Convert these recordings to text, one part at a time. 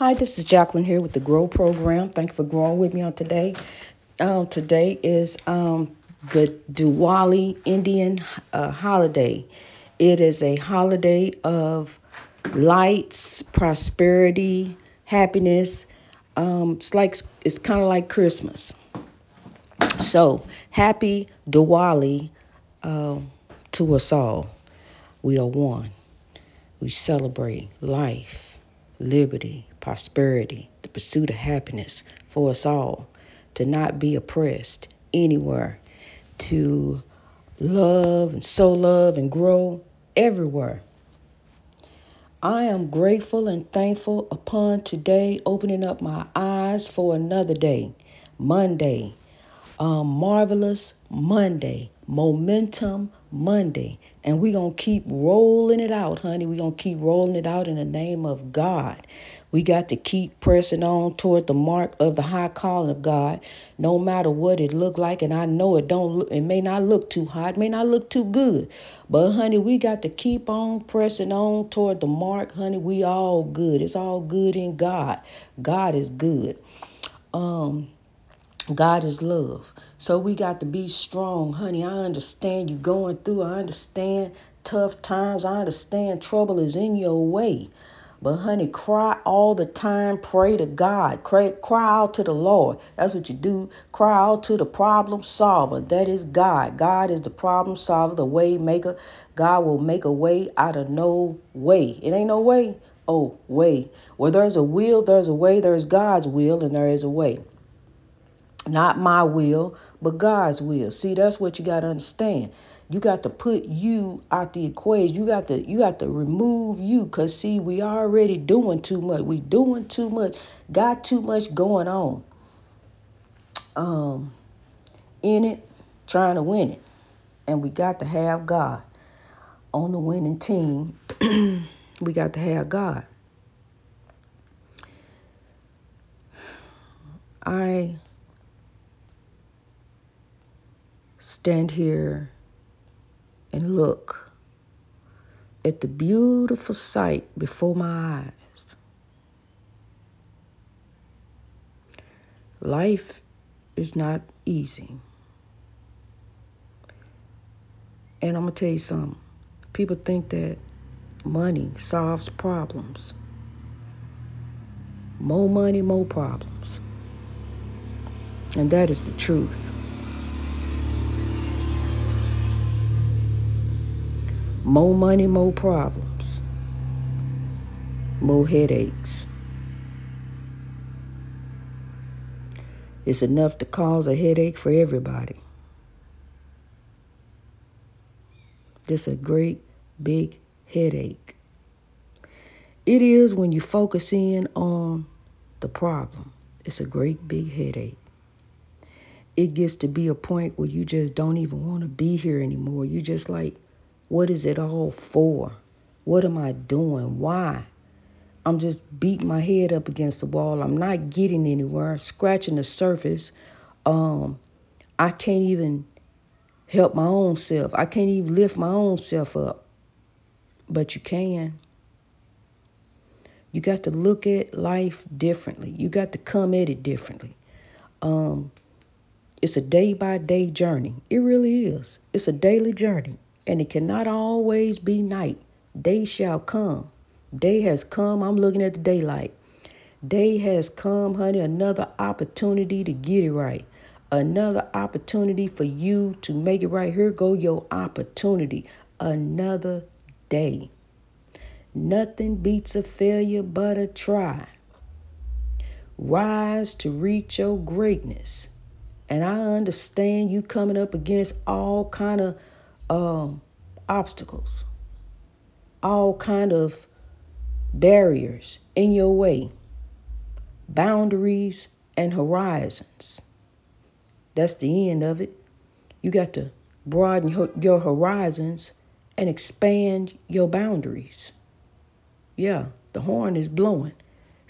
Hi, this is Jacqueline here with the Grow Program. Thank you for growing with me on today. Um, today is um, the Diwali Indian uh, holiday. It is a holiday of lights, prosperity, happiness. Um, it's like it's kind of like Christmas. So happy Diwali uh, to us all. We are one. We celebrate life liberty, prosperity, the pursuit of happiness for us all, to not be oppressed anywhere, to love and sow love and grow everywhere. I am grateful and thankful upon today opening up my eyes for another day, Monday, um, marvelous Monday, momentum Monday. And we're to keep rolling it out, honey. We're to keep rolling it out in the name of God. We got to keep pressing on toward the mark of the high calling of God, no matter what it look like. And I know it don't look, it may not look too hot, may not look too good. But honey, we got to keep on pressing on toward the mark, honey. We all good. It's all good in God. God is good. Um God is love. So we got to be strong, honey. I understand you going through. I understand tough times. I understand trouble is in your way. But honey, cry all the time. Pray to God. Cry, cry out to the Lord. That's what you do. Cry out to the problem solver. That is God. God is the problem solver, the way maker. God will make a way out of no way. It ain't no way. Oh, way. Where there's a will, there's a way. There's God's will, and there is a way. Not my will, but God's will. See, that's what you got to understand. You got to put you out the equation. You got to you got to remove you cuz see, we already doing too much. We doing too much. Got too much going on. Um in it, trying to win it. And we got to have God on the winning team. we got to have God. I stand here and look at the beautiful sight before my eyes. Life is not easy. And I'm going to tell you something. People think that money solves problems. More money, more problems. And that is the truth. More money, more problems. More headaches. It's enough to cause a headache for everybody. Just a great big headache. It is when you focus in on the problem. It's a great big headache. It gets to be a point where you just don't even want to be here anymore. You just like, what is it all for? What am I doing? Why? I'm just beating my head up against the wall. I'm not getting anywhere, I'm scratching the surface. Um, I can't even help my own self. I can't even lift my own self up. But you can. You got to look at life differently. You got to come at it differently. Um, it's a day by day journey. It really is. It's a daily journey and it cannot always be night. Day shall come. Day has come. I'm looking at the daylight. Day has come, honey. Another opportunity to get it right. Another opportunity for you to make it right. Here go your opportunity. Another day. Nothing beats a failure but a try. Rise to reach your greatness. And I understand you coming up against all kind of um, obstacles, all kind of barriers in your way, boundaries and horizons. That's the end of it. You got to broaden your horizons and expand your boundaries. Yeah, the horn is blowing.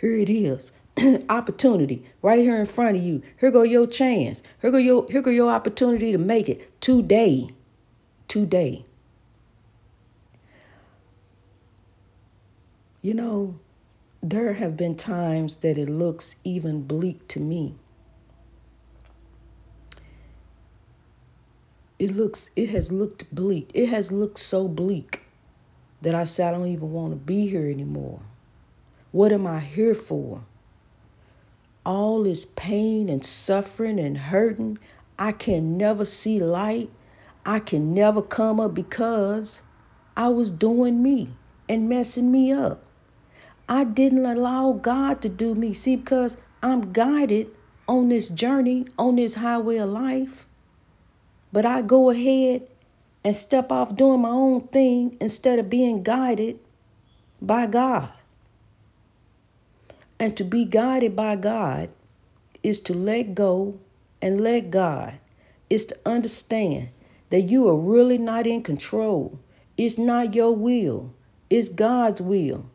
Here it is. opportunity right here in front of you. Here go your chance. Here go your here go your opportunity to make it today today. You know, there have been times that it looks even bleak to me. It looks it has looked bleak. It has looked so bleak that I said I don't even want to be here anymore. What am I here for? All this pain and suffering and hurting. I can never see light. I can never come up because I was doing me and messing me up. I didn't allow God to do me. See, because I'm guided on this journey, on this highway of life. But I go ahead and step off doing my own thing instead of being guided by God. And to be guided by God is to let go and let God, is to understand that you are really not in control. It's not your will, it's God's will.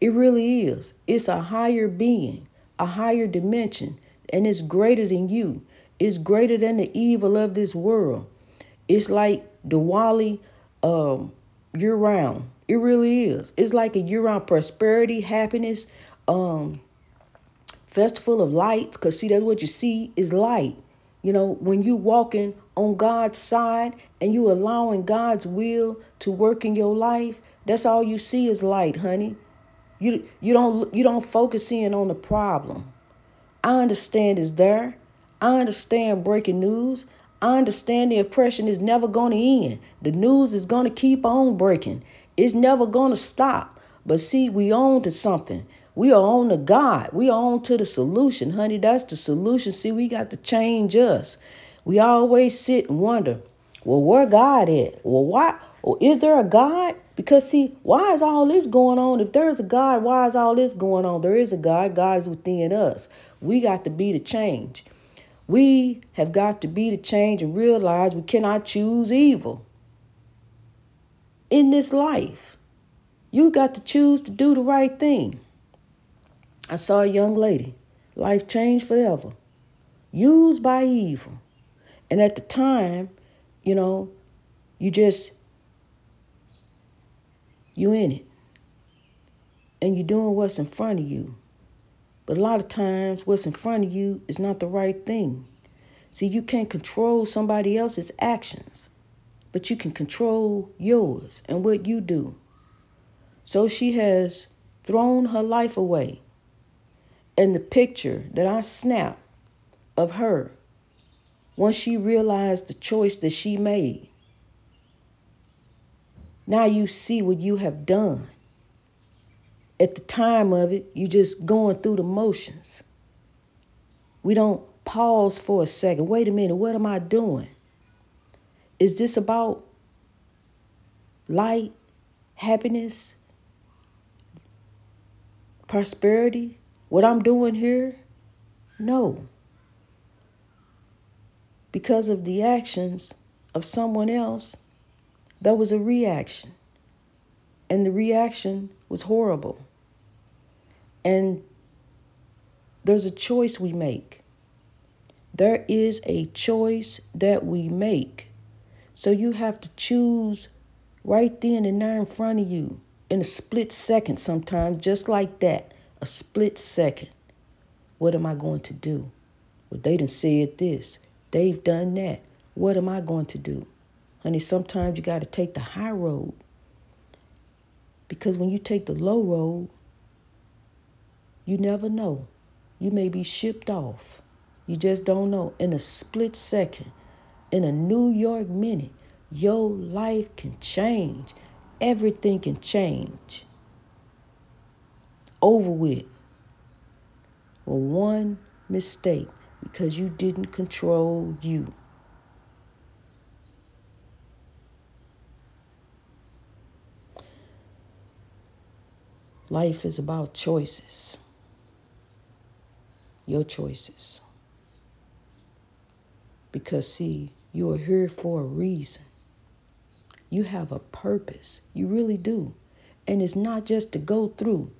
It really is. It's a higher being, a higher dimension, and it's greater than you. It's greater than the evil of this world. It's like Diwali um, year round. It really is. It's like a year round prosperity, happiness, um, festival of lights. Because, see, that's what you see is light. You know, when you walking on God's side and you allowing God's will to work in your life, that's all you see is light, honey. You you don't you don't focus in on the problem. I understand it's there. I understand breaking news. I understand the oppression is never going to end. The news is going to keep on breaking. It's never going to stop. But see, we own to something. We are on to God. We are on to the solution, honey. That's the solution. See, we got to change us. We always sit and wonder, well, where God at? Well, why? Or is there a God? Because see, why is all this going on? If there's a God, why is all this going on? There is a God. God is within us. We got to be the change. We have got to be the change and realize we cannot choose evil in this life. You got to choose to do the right thing. I saw a young lady, life changed forever, used by evil. And at the time, you know, you just you in it. And you're doing what's in front of you. But a lot of times, what's in front of you is not the right thing. See, you can't control somebody else's actions, but you can control yours and what you do. So she has thrown her life away. And the picture that I snapped of her, once she realized the choice that she made, now you see what you have done. At the time of it, you're just going through the motions. We don't pause for a second. Wait a minute, what am I doing? Is this about light, happiness, prosperity? What I'm doing here? No. Because of the actions of someone else, there was a reaction. And the reaction was horrible. And there's a choice we make. There is a choice that we make. So you have to choose right then and there in front of you in a split second sometimes, just like that. A split second. What am I going to do? Well, they didn't say it this. They've done that. What am I going to do? Honey, sometimes you got to take the high road. Because when you take the low road, you never know. You may be shipped off. You just don't know. In a split second, in a New York minute, your life can change. Everything can change. Over with. For one mistake because you didn't control you. Life is about choices. Your choices. Because, see, you are here for a reason. You have a purpose. You really do. And it's not just to go through,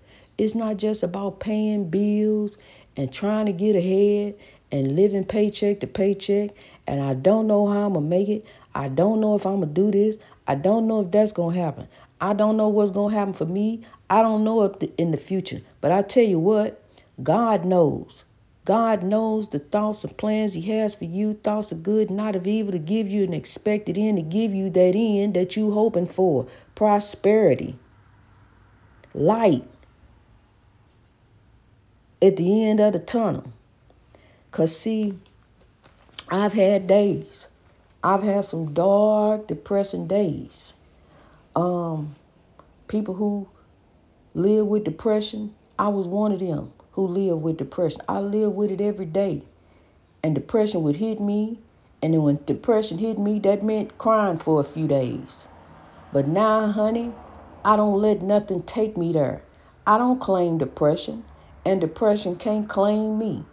it's not just about paying bills and trying to get ahead and living paycheck to paycheck. And I don't know how I'm going to make it. I don't know if I'm going to do this. I don't know if that's going to happen. I don't know what's going to happen for me. I don't know if the, in the future. But I tell you what, God knows. God knows the thoughts and plans He has for you, thoughts of good, not of evil, to give you an expected end, to give you that end that you hoping for, prosperity, light at the end of the tunnel. Cause see, I've had days. I've had some dark, depressing days. Um, people who live with depression, I was one of them who live with depression. I live with it every day. And depression would hit me. And then when depression hit me, that meant crying for a few days. But now, honey, I don't let nothing take me there. I don't claim depression, and depression can't claim me.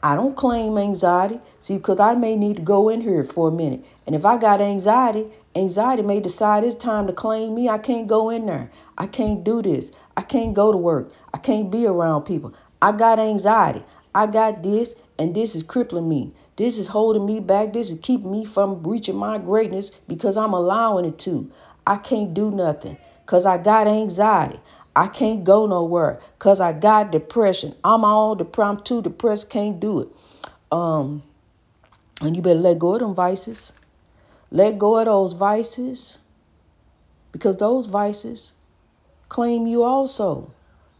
I don't claim anxiety. See, because I may need to go in here for a minute. And if I got anxiety, anxiety may decide it's time to claim me. I can't go in there. I can't do this. I can't go to work. I can't be around people. I got anxiety. I got this, and this is crippling me. This is holding me back. This is keeping me from reaching my greatness because I'm allowing it to. I can't do nothing because I got anxiety. I can't go nowhere because I got depression. I'm all depressed. I'm too depressed. Can't do it. Um, and you better let go of them vices. Let go of those vices because those vices claim you also,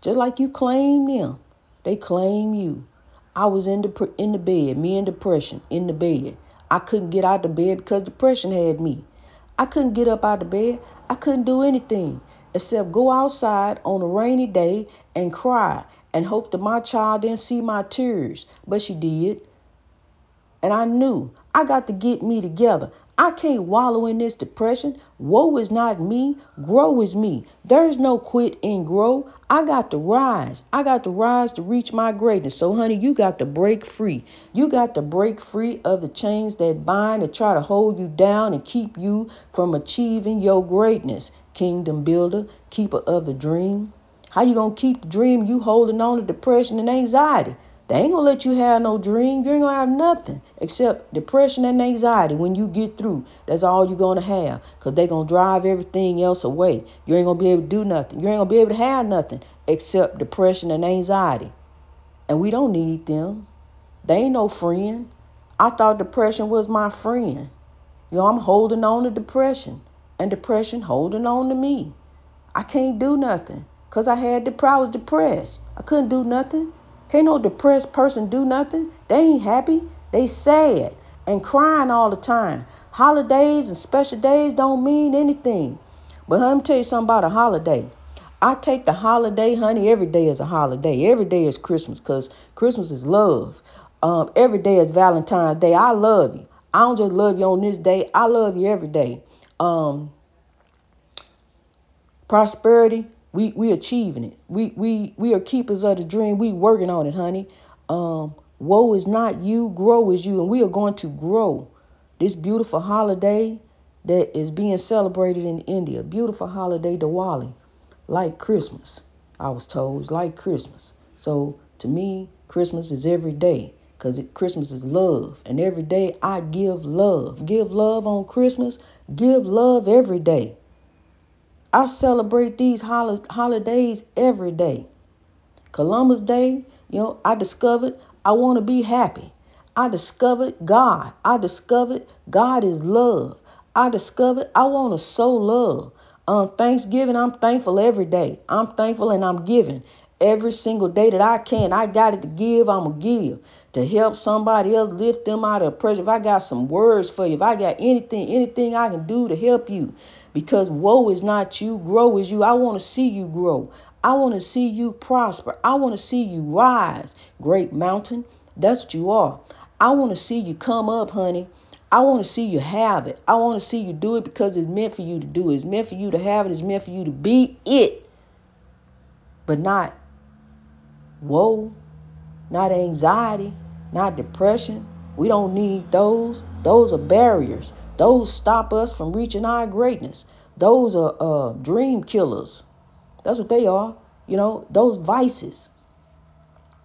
just like you claim them. They claim you. I was in the in the bed, me in depression, in the bed. I couldn't get out of the bed because depression had me. I couldn't get up out of bed. I couldn't do anything except go outside on a rainy day and cry and hope that my child didn't see my tears. But she did. And I knew I got to get me together. I can't wallow in this depression. Woe is not me, grow is me. There's no quit and grow. I got to rise. I got to rise to reach my greatness. So, honey, you got to break free. You got to break free of the chains that bind and try to hold you down and keep you from achieving your greatness. Kingdom builder, keeper of the dream. How you gonna keep the dream you holding on to depression and anxiety? They ain't gonna let you have no dream. You ain't gonna have nothing except depression and anxiety when you get through. That's all you're gonna have. Cause they gonna drive everything else away. You ain't gonna be able to do nothing. You ain't gonna be able to have nothing except depression and anxiety. And we don't need them. They ain't no friend. I thought depression was my friend. You know, I'm holding on to depression. And depression holding on to me. I can't do nothing. Cause I had the I was depressed. I couldn't do nothing. Can't no depressed person do nothing. They ain't happy. They sad and crying all the time. Holidays and special days don't mean anything. But let me tell you something about a holiday. I take the holiday, honey. Every day is a holiday. Every day is Christmas because Christmas is love. Um, every day is Valentine's Day. I love you. I don't just love you on this day. I love you every day. Um, prosperity, we we achieving it. We we we are keepers of the dream. We working on it, honey. Um, woe is not you, grow is you, and we are going to grow. This beautiful holiday that is being celebrated in India, beautiful holiday Diwali, like Christmas. I was told it's like Christmas. So to me, Christmas is every day because Christmas is love, and every day I give love. Give love on Christmas. Give love every day. I celebrate these hol- holidays every day. Columbus Day, you know, I discovered I want to be happy. I discovered God. I discovered God is love. I discovered I want to sow love. On Thanksgiving, I'm thankful every day. I'm thankful and I'm giving every single day that I can. I got it to give, I'm going to give to help somebody else lift them out of pressure. If I got some words for you, if I got anything, anything I can do to help you, because woe is not you, grow is you. I want to see you grow. I want to see you prosper. I want to see you rise, great mountain. That's what you are. I want to see you come up, honey. I want to see you have it. I want to see you do it because it's meant for you to do it. It's meant for you to have it. It's meant for you to be it. But not woe, not anxiety, not depression. We don't need those. Those are barriers. Those stop us from reaching our greatness. Those are uh, dream killers. That's what they are. You know, those vices.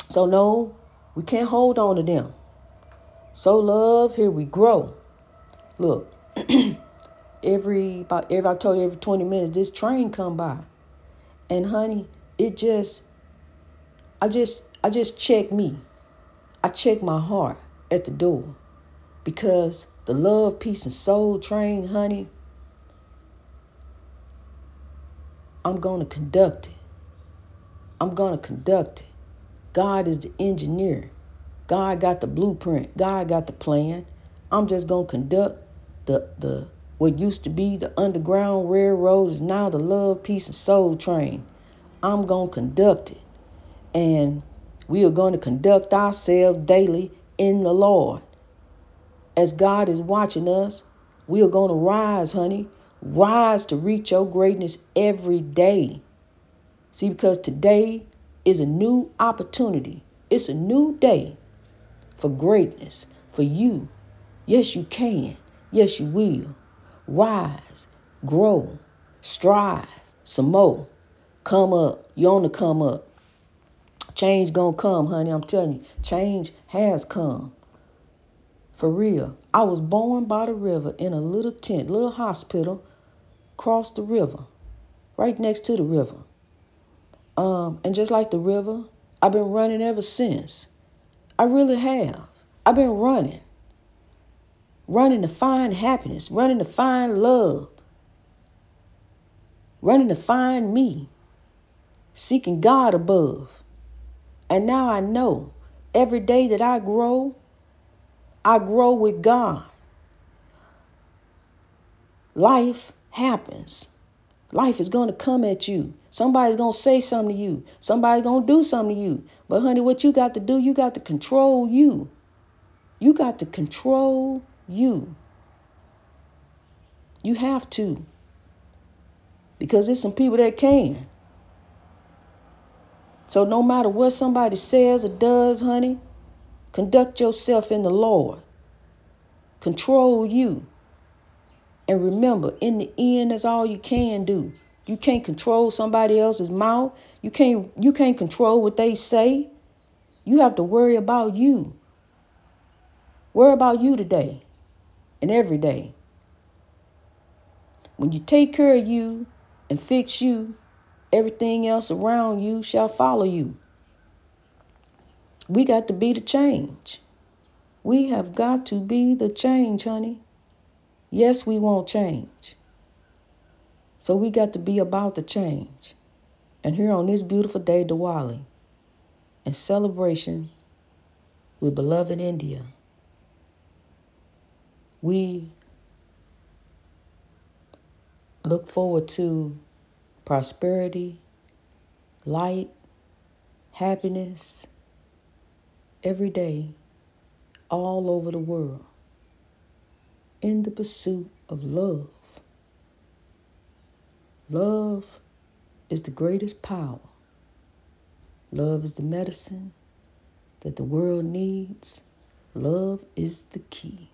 So, no, we can't hold on to them. So, love, here we grow. Look, every about every I told you every 20 minutes this train come by. And honey, it just I just I just check me. I check my heart at the door because the love, peace, and soul train, honey, I'm going to conduct it. I'm going to conduct it. God is the engineer. God got the blueprint. God got the plan. I'm just going to conduct the the what used to be the underground railroad is now the love, peace, and soul train. I'm going to conduct it. And we are going to conduct ourselves daily in the Lord. As God is watching us, we are going to rise, honey. Rise to reach your greatness every day. See, because today is a new opportunity, it's a new day for greatness, for you. Yes, you can. Yes, you will. Rise, grow, strive some more. Come up. You're on the come up. Change gonna come, honey. I'm telling you, change has come. For real. I was born by the river in a little tent, little hospital, across the river, right next to the river. Um, and just like the river, I've been running ever since. I really have. I've been running. Running to find happiness, running to find love, running to find me, seeking God above. And now I know every day that I grow, I grow with God. Life happens. Life is going to come at you. Somebody's going to say something to you. Somebody's going to do something to you. But, honey, what you got to do, you got to control you. You got to control you. You have to. Because there's some people that can. So no matter what somebody says or does, honey, conduct yourself in the Lord. Control you. And remember, in the end, that's all you can do. You can't control somebody else's mouth. You can't you can't control what they say. You have to worry about you. Worry about you today and every day. When you take care of you and fix you, everything else around you shall follow you. We got to be the change. We have got to be the change, honey. Yes, we want change. So we got to be about the change. And here on this beautiful day, Diwali, in celebration with beloved India, we look forward to prosperity, light, happiness every day all over the world in the pursuit of love. Love is the greatest power. Love is the medicine that the world needs. Love is the key.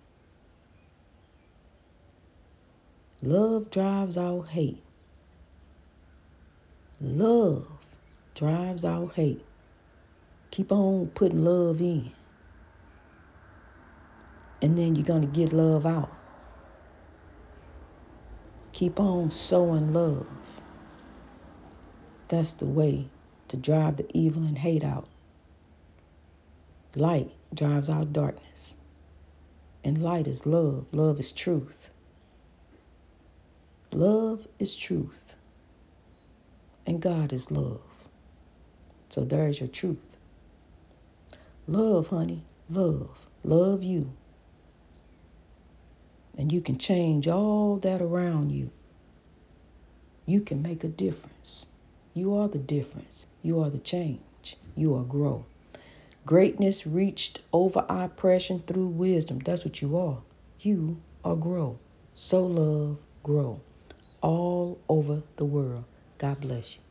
Love drives out hate. Love drives out hate. Keep on putting love in. And then you're going to get love out. Keep on sowing love. That's the way to drive the evil and hate out. Light drives out darkness. And light is love. Love is truth. Love is truth and God is love. So there's your truth. Love, honey, love. Love you. And you can change all that around you. You can make a difference. You are the difference. You are the change. You are grow. Greatness reached over oppression through wisdom. That's what you are. You are grow. Sow love, grow all over the world. God bless you.